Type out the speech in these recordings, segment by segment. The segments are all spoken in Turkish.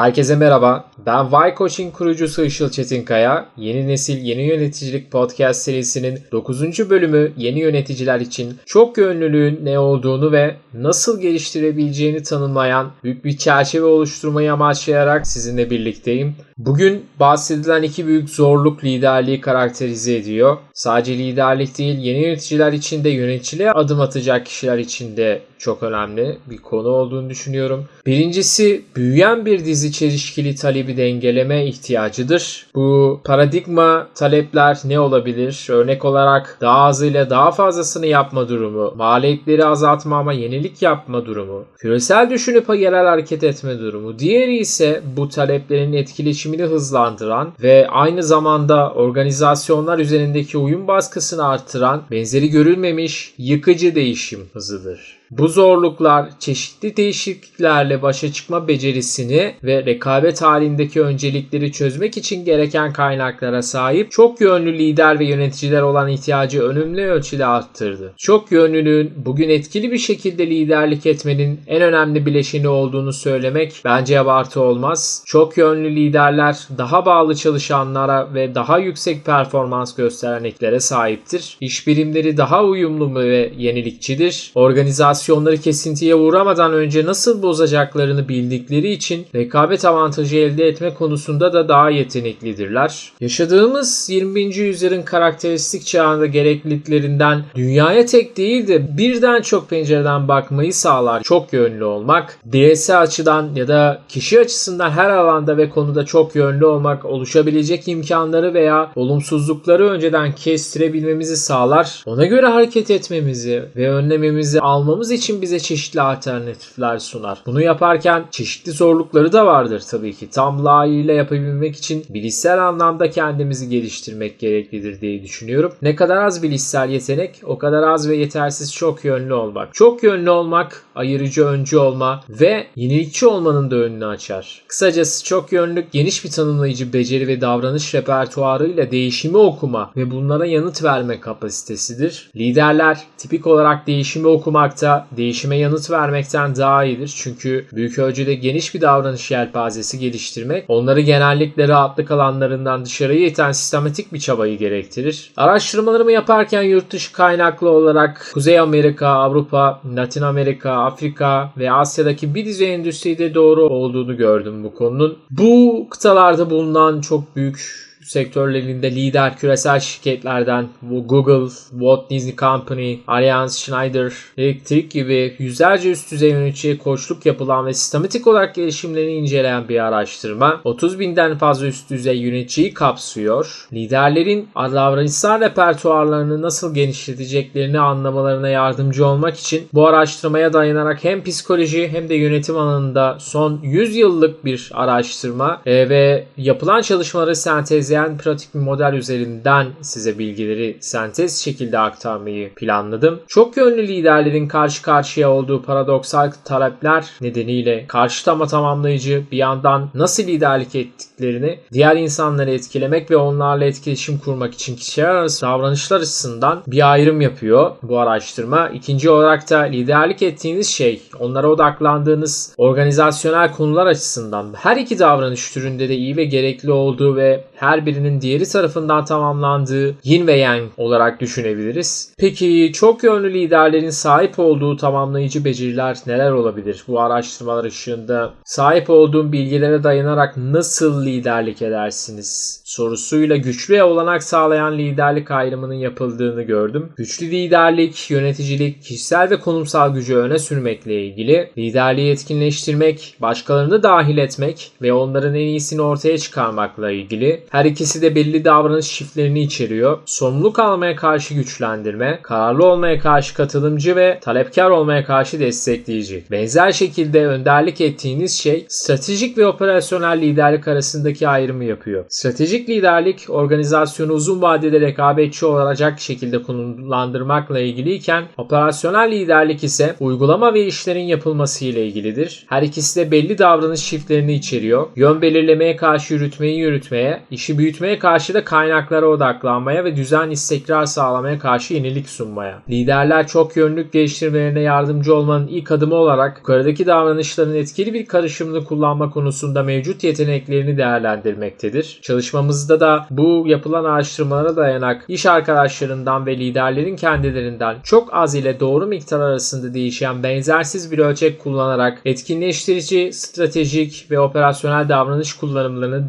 Herkese merhaba. Ben Y Coaching kurucusu Işıl Çetinkaya. Yeni Nesil Yeni Yöneticilik Podcast serisinin 9. bölümü yeni yöneticiler için çok yönlülüğün ne olduğunu ve nasıl geliştirebileceğini tanımlayan büyük bir çerçeve oluşturmayı amaçlayarak sizinle birlikteyim. Bugün bahsedilen iki büyük zorluk liderliği karakterize ediyor. Sadece liderlik değil, yeni yöneticiler için de yöneticiliğe adım atacak kişiler için de çok önemli bir konu olduğunu düşünüyorum. Birincisi büyüyen bir dizi çelişkili talebi dengeleme ihtiyacıdır. Bu paradigma talepler ne olabilir? Örnek olarak daha azıyla daha fazlasını yapma durumu, maliyetleri azaltma ama yenilik yapma durumu, küresel düşünüp yerel hareket etme durumu. Diğeri ise bu taleplerin etkileşimini hızlandıran ve aynı zamanda organizasyonlar üzerindeki uyum baskısını arttıran benzeri görülmemiş yıkıcı değişim hızıdır. Bu zorluklar çeşitli değişikliklerle başa çıkma becerisini ve rekabet halindeki öncelikleri çözmek için gereken kaynaklara sahip çok yönlü lider ve yöneticiler olan ihtiyacı önemli ölçüde arttırdı. Çok yönlülüğün bugün etkili bir şekilde liderlik etmenin en önemli bileşeni olduğunu söylemek bence abartı olmaz. Çok yönlü liderler daha bağlı çalışanlara ve daha yüksek performans gösteren eklere sahiptir. İş birimleri daha uyumlu ve yenilikçidir. Organizasyon operasyonları kesintiye uğramadan önce nasıl bozacaklarını bildikleri için rekabet avantajı elde etme konusunda da daha yeteneklidirler. Yaşadığımız 21. yüzyılın karakteristik çağında gerekliliklerinden dünyaya tek değil de birden çok pencereden bakmayı sağlar. Çok yönlü olmak, bireysel açıdan ya da kişi açısından her alanda ve konuda çok yönlü olmak oluşabilecek imkanları veya olumsuzlukları önceden kestirebilmemizi sağlar. Ona göre hareket etmemizi ve önlememizi almamız yapmamız için bize çeşitli alternatifler sunar. Bunu yaparken çeşitli zorlukları da vardır tabii ki. Tam layığıyla yapabilmek için bilişsel anlamda kendimizi geliştirmek gereklidir diye düşünüyorum. Ne kadar az bilişsel yetenek o kadar az ve yetersiz çok yönlü olmak. Çok yönlü olmak ayırıcı öncü olma ve yenilikçi olmanın da önünü açar. Kısacası çok yönlülük geniş bir tanımlayıcı beceri ve davranış repertuarıyla değişimi okuma ve bunlara yanıt verme kapasitesidir. Liderler tipik olarak değişimi okumakta değişime yanıt vermekten daha iyidir. Çünkü büyük ölçüde geniş bir davranış yelpazesi geliştirmek onları genellikle rahatlık alanlarından dışarıya iten sistematik bir çabayı gerektirir. Araştırmalarımı yaparken yurt dışı kaynaklı olarak Kuzey Amerika, Avrupa, Latin Amerika, Afrika ve Asya'daki bir dizi endüstride doğru olduğunu gördüm bu konunun. Bu kıtalarda bulunan çok büyük sektörlerinde lider küresel şirketlerden Google, Walt Disney Company, Allianz, Schneider Electric gibi yüzlerce üst düzey yöneticiye koçluk yapılan ve sistematik olarak gelişimlerini inceleyen bir araştırma 30 binden fazla üst düzey yöneticiyi kapsıyor. Liderlerin davranışsal repertuarlarını nasıl genişleteceklerini anlamalarına yardımcı olmak için bu araştırmaya dayanarak hem psikoloji hem de yönetim alanında son 100 yıllık bir araştırma e, ve yapılan çalışmaları sentezleyen isteyen pratik bir model üzerinden size bilgileri sentez şekilde aktarmayı planladım. Çok yönlü liderlerin karşı karşıya olduğu paradoksal talepler nedeniyle karşıt ama tamamlayıcı bir yandan nasıl liderlik ettiklerini diğer insanları etkilemek ve onlarla etkileşim kurmak için kişiler arası davranışlar açısından bir ayrım yapıyor bu araştırma. İkinci olarak da liderlik ettiğiniz şey, onlara odaklandığınız organizasyonel konular açısından her iki davranış türünde de iyi ve gerekli olduğu ve her birinin diğeri tarafından tamamlandığı yin ve yang olarak düşünebiliriz. Peki çok yönlü liderlerin sahip olduğu tamamlayıcı beceriler neler olabilir? Bu araştırmalar ışığında sahip olduğum bilgilere dayanarak nasıl liderlik edersiniz? sorusuyla güçlü olanak sağlayan liderlik ayrımının yapıldığını gördüm. Güçlü liderlik, yöneticilik, kişisel ve konumsal gücü öne sürmekle ilgili, liderliği etkinleştirmek, başkalarını dahil etmek ve onların en iyisini ortaya çıkarmakla ilgili, her ikisi de belli davranış şiflerini içeriyor. Sorumluluk almaya karşı güçlendirme, kararlı olmaya karşı katılımcı ve talepkar olmaya karşı destekleyici. Benzer şekilde önderlik ettiğiniz şey stratejik ve operasyonel liderlik arasındaki ayrımı yapıyor. Stratejik liderlik organizasyonu uzun vadede rekabetçi olacak şekilde konumlandırmakla ilgiliyken operasyonel liderlik ise uygulama ve işlerin yapılması ile ilgilidir. Her ikisi de belli davranış şiflerini içeriyor. Yön belirlemeye karşı yürütmeyi yürütmeye, işi büyütmeye karşı da kaynaklara odaklanmaya ve düzen istikrar sağlamaya karşı yenilik sunmaya. Liderler çok yönlülük geliştirmelerine yardımcı olmanın ilk adımı olarak yukarıdaki davranışların etkili bir karışımını kullanma konusunda mevcut yeteneklerini değerlendirmektedir. Çalışmamızda da bu yapılan araştırmalara dayanak iş arkadaşlarından ve liderlerin kendilerinden çok az ile doğru miktar arasında değişen benzersiz bir ölçek kullanarak etkinleştirici, stratejik ve operasyonel davranış kullanımlarını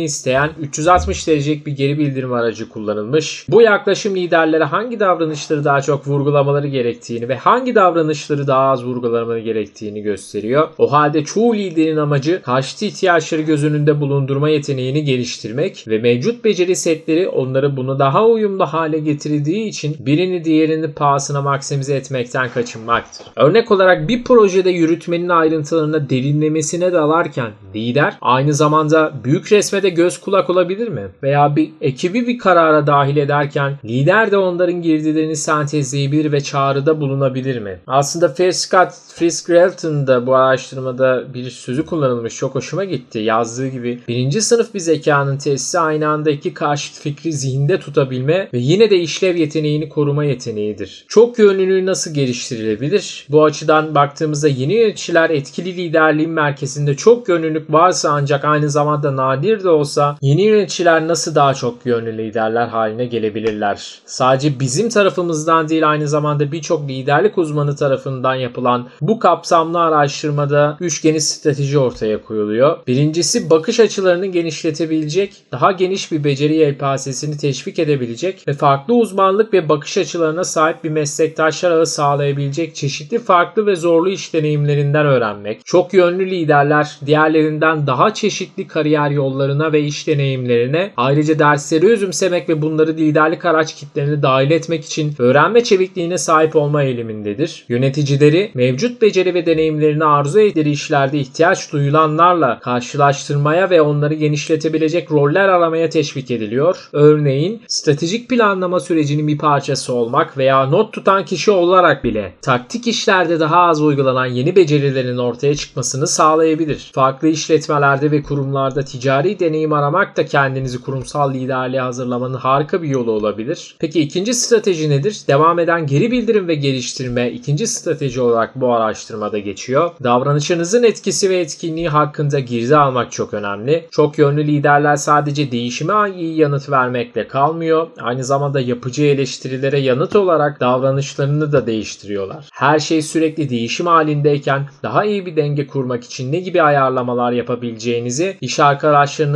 derecelendirmelerini isteyen 360 derecelik bir geri bildirim aracı kullanılmış. Bu yaklaşım liderlere hangi davranışları daha çok vurgulamaları gerektiğini ve hangi davranışları daha az vurgulamaları gerektiğini gösteriyor. O halde çoğu liderin amacı karşıtı ihtiyaçları göz önünde bulundurma yeteneğini geliştirmek ve mevcut beceri setleri onları bunu daha uyumlu hale getirdiği için birini diğerini pahasına maksimize etmekten kaçınmaktır. Örnek olarak bir projede yürütmenin ayrıntılarına derinlemesine dalarken lider aynı zamanda büyük resme de göz kulak olabilir mi? Veya bir ekibi bir karara dahil ederken lider de onların girdilerini sentezleyebilir ve çağrıda bulunabilir mi? Aslında Fair Scott Frisk da bu araştırmada bir sözü kullanılmış. Çok hoşuma gitti. Yazdığı gibi birinci sınıf bir zekanın tesisi aynı anda iki karşıt fikri zihinde tutabilme ve yine de işlev yeteneğini koruma yeteneğidir. Çok yönlülüğü nasıl geliştirilebilir? Bu açıdan baktığımızda yeni yöneticiler etkili liderliğin merkezinde çok yönlülük varsa ancak aynı zamanda nadir de olsa yeni yöneticiler nasıl daha çok yönlü liderler haline gelebilirler? Sadece bizim tarafımızdan değil aynı zamanda birçok liderlik uzmanı tarafından yapılan bu kapsamlı araştırmada 3 geniş strateji ortaya koyuluyor. Birincisi bakış açılarını genişletebilecek, daha geniş bir beceri yelpazesini teşvik edebilecek ve farklı uzmanlık ve bakış açılarına sahip bir meslektaşlar ağı sağlayabilecek çeşitli farklı ve zorlu iş deneyimlerinden öğrenmek. Çok yönlü liderler diğerlerinden daha çeşitli kariyer yollarına ve iş deneyimlerine ayrıca dersleri özümsemek ve bunları liderlik araç kitlerine dahil etmek için öğrenme çevikliğine sahip olma eğilimindedir. Yöneticileri mevcut beceri ve deneyimlerini arzu ettikleri işlerde ihtiyaç duyulanlarla karşılaştırmaya ve onları genişletebilecek roller aramaya teşvik ediliyor. Örneğin stratejik planlama sürecinin bir parçası olmak veya not tutan kişi olarak bile taktik işlerde daha az uygulanan yeni becerilerin ortaya çıkmasını sağlayabilir. Farklı işletmelerde ve kurumlarda ticari deneyim aramak da kendinizi kurumsal liderliğe hazırlamanın harika bir yolu olabilir. Peki ikinci strateji nedir? Devam eden geri bildirim ve geliştirme ikinci strateji olarak bu araştırmada geçiyor. Davranışınızın etkisi ve etkinliği hakkında girdi almak çok önemli. Çok yönlü liderler sadece değişime iyi yanıt vermekle kalmıyor. Aynı zamanda yapıcı eleştirilere yanıt olarak davranışlarını da değiştiriyorlar. Her şey sürekli değişim halindeyken daha iyi bir denge kurmak için ne gibi ayarlamalar yapabileceğinizi iş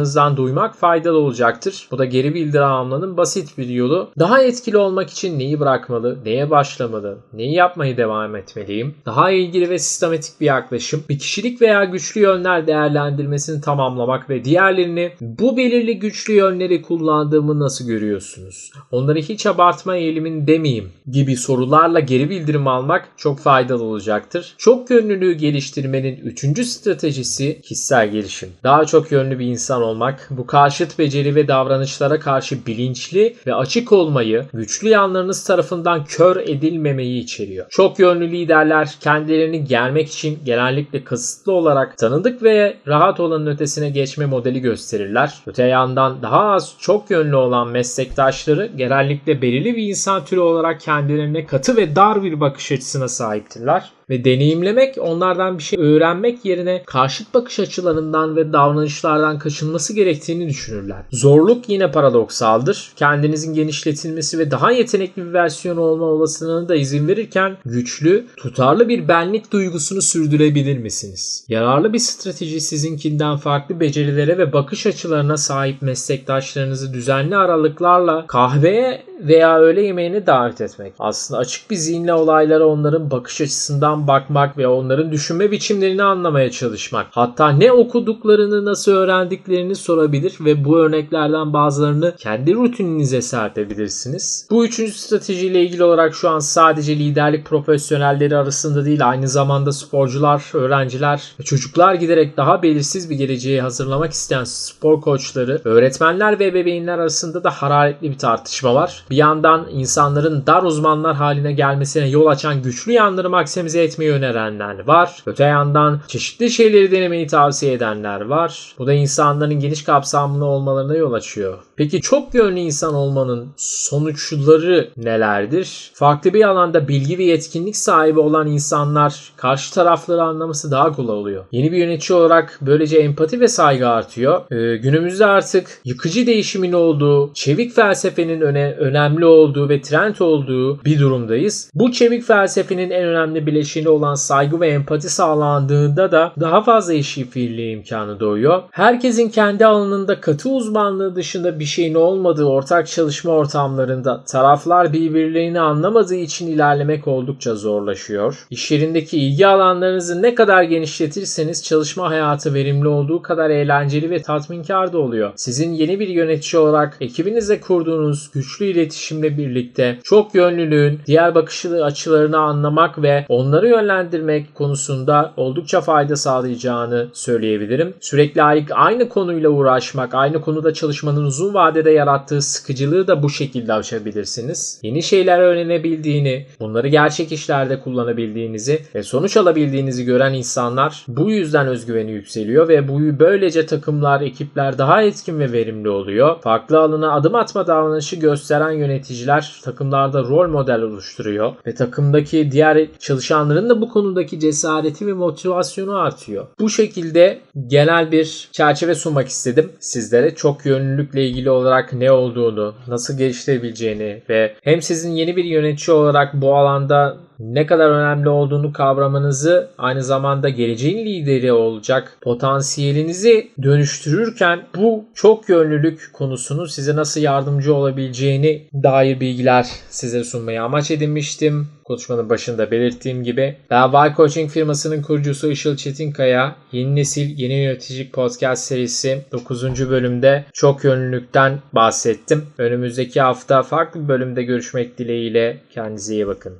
arkadaşlarınızdan duymak faydalı olacaktır. Bu da geri bildirim almanın basit bir yolu. Daha etkili olmak için neyi bırakmalı, neye başlamalı, neyi yapmayı devam etmeliyim? Daha ilgili ve sistematik bir yaklaşım, bir kişilik veya güçlü yönler değerlendirmesini tamamlamak ve diğerlerini bu belirli güçlü yönleri kullandığımı nasıl görüyorsunuz? Onları hiç abartma eğilimin demeyeyim gibi sorularla geri bildirim almak çok faydalı olacaktır. Çok yönlülüğü geliştirmenin üçüncü stratejisi kişisel gelişim. Daha çok yönlü bir insan olmak, bu karşıt beceri ve davranışlara karşı bilinçli ve açık olmayı, güçlü yanlarınız tarafından kör edilmemeyi içeriyor. Çok yönlü liderler kendilerini germek için genellikle kasıtlı olarak tanıdık ve rahat olanın ötesine geçme modeli gösterirler. Öte yandan daha az çok yönlü olan meslektaşları genellikle belirli bir insan türü olarak kendilerine katı ve dar bir bakış açısına sahiptirler ve deneyimlemek onlardan bir şey öğrenmek yerine karşıt bakış açılarından ve davranışlardan kaçınması gerektiğini düşünürler. Zorluk yine paradoksaldır. Kendinizin genişletilmesi ve daha yetenekli bir versiyon olma olasılığına da izin verirken güçlü, tutarlı bir benlik duygusunu sürdürebilir misiniz? Yararlı bir strateji sizinkinden farklı becerilere ve bakış açılarına sahip meslektaşlarınızı düzenli aralıklarla kahveye veya öğle yemeğine davet etmek. Aslında açık bir zihinle olaylara onların bakış açısından bakmak ve onların düşünme biçimlerini anlamaya çalışmak. Hatta ne okuduklarını nasıl öğrendiklerini sorabilir ve bu örneklerden bazılarını kendi rutininize serpebilirsiniz. Bu üçüncü stratejiyle ilgili olarak şu an sadece liderlik profesyonelleri arasında değil aynı zamanda sporcular, öğrenciler ve çocuklar giderek daha belirsiz bir geleceğe hazırlamak isteyen spor koçları, öğretmenler ve ebeveynler arasında da hararetli bir tartışma var. Bir yandan insanların dar uzmanlar haline gelmesine yol açan güçlü yanları maksimize etmeyi önerenler var. Öte yandan çeşitli şeyleri denemeyi tavsiye edenler var. Bu da insanların geniş kapsamlı olmalarına yol açıyor. Peki çok yönlü insan olmanın sonuçları nelerdir? Farklı bir alanda bilgi ve yetkinlik sahibi olan insanlar karşı tarafları anlaması daha kolay oluyor. Yeni bir yönetici olarak böylece empati ve saygı artıyor. Ee, günümüzde artık yıkıcı değişimin olduğu, çevik felsefenin öne, önemli olduğu ve trend olduğu bir durumdayız. Bu çevik felsefenin en önemli bileşeni olan saygı ve empati sağlandığında da daha fazla eşifirliği imkanı doğuyor. Herkesin kendi alanında katı uzmanlığı dışında bir şeyin olmadığı ortak çalışma ortamlarında taraflar birbirlerini anlamadığı için ilerlemek oldukça zorlaşıyor. İş yerindeki ilgi alanlarınızı ne kadar genişletirseniz çalışma hayatı verimli olduğu kadar eğlenceli ve tatminkar da oluyor. Sizin yeni bir yönetici olarak ekibinizle kurduğunuz güçlü iletişimle birlikte çok yönlülüğün diğer bakış açılarını anlamak ve onları yönlendirmek konusunda oldukça fayda sağlayacağını söyleyebilirim. Sürekli aynı konuyla uğraşmak, aynı konuda çalışmanın uzun vadede yarattığı sıkıcılığı da bu şekilde aşabilirsiniz. Yeni şeyler öğrenebildiğini, bunları gerçek işlerde kullanabildiğinizi ve sonuç alabildiğinizi gören insanlar bu yüzden özgüveni yükseliyor ve bu böylece takımlar, ekipler daha etkin ve verimli oluyor. Farklı alana adım atma davranışı gösteren yöneticiler takımlarda rol model oluşturuyor ve takımdaki diğer çalışanların da bu konudaki cesareti ve motivasyonu artıyor. Bu şekilde genel bir çerçeve sunmak istedim sizlere. Çok yönlülükle ilgili olarak ne olduğunu, nasıl geliştirebileceğini ve hem sizin yeni bir yönetici olarak bu alanda ne kadar önemli olduğunu kavramanızı aynı zamanda geleceğin lideri olacak potansiyelinizi dönüştürürken bu çok yönlülük konusunu size nasıl yardımcı olabileceğini dair bilgiler size sunmayı amaç edinmiştim. Konuşmanın başında belirttiğim gibi Y Coaching firmasının kurucusu Işıl Çetinkaya yeni nesil yeni yöneticilik podcast serisi 9. bölümde çok yönlülükten bahsettim. Önümüzdeki hafta farklı bir bölümde görüşmek dileğiyle kendinize iyi bakın.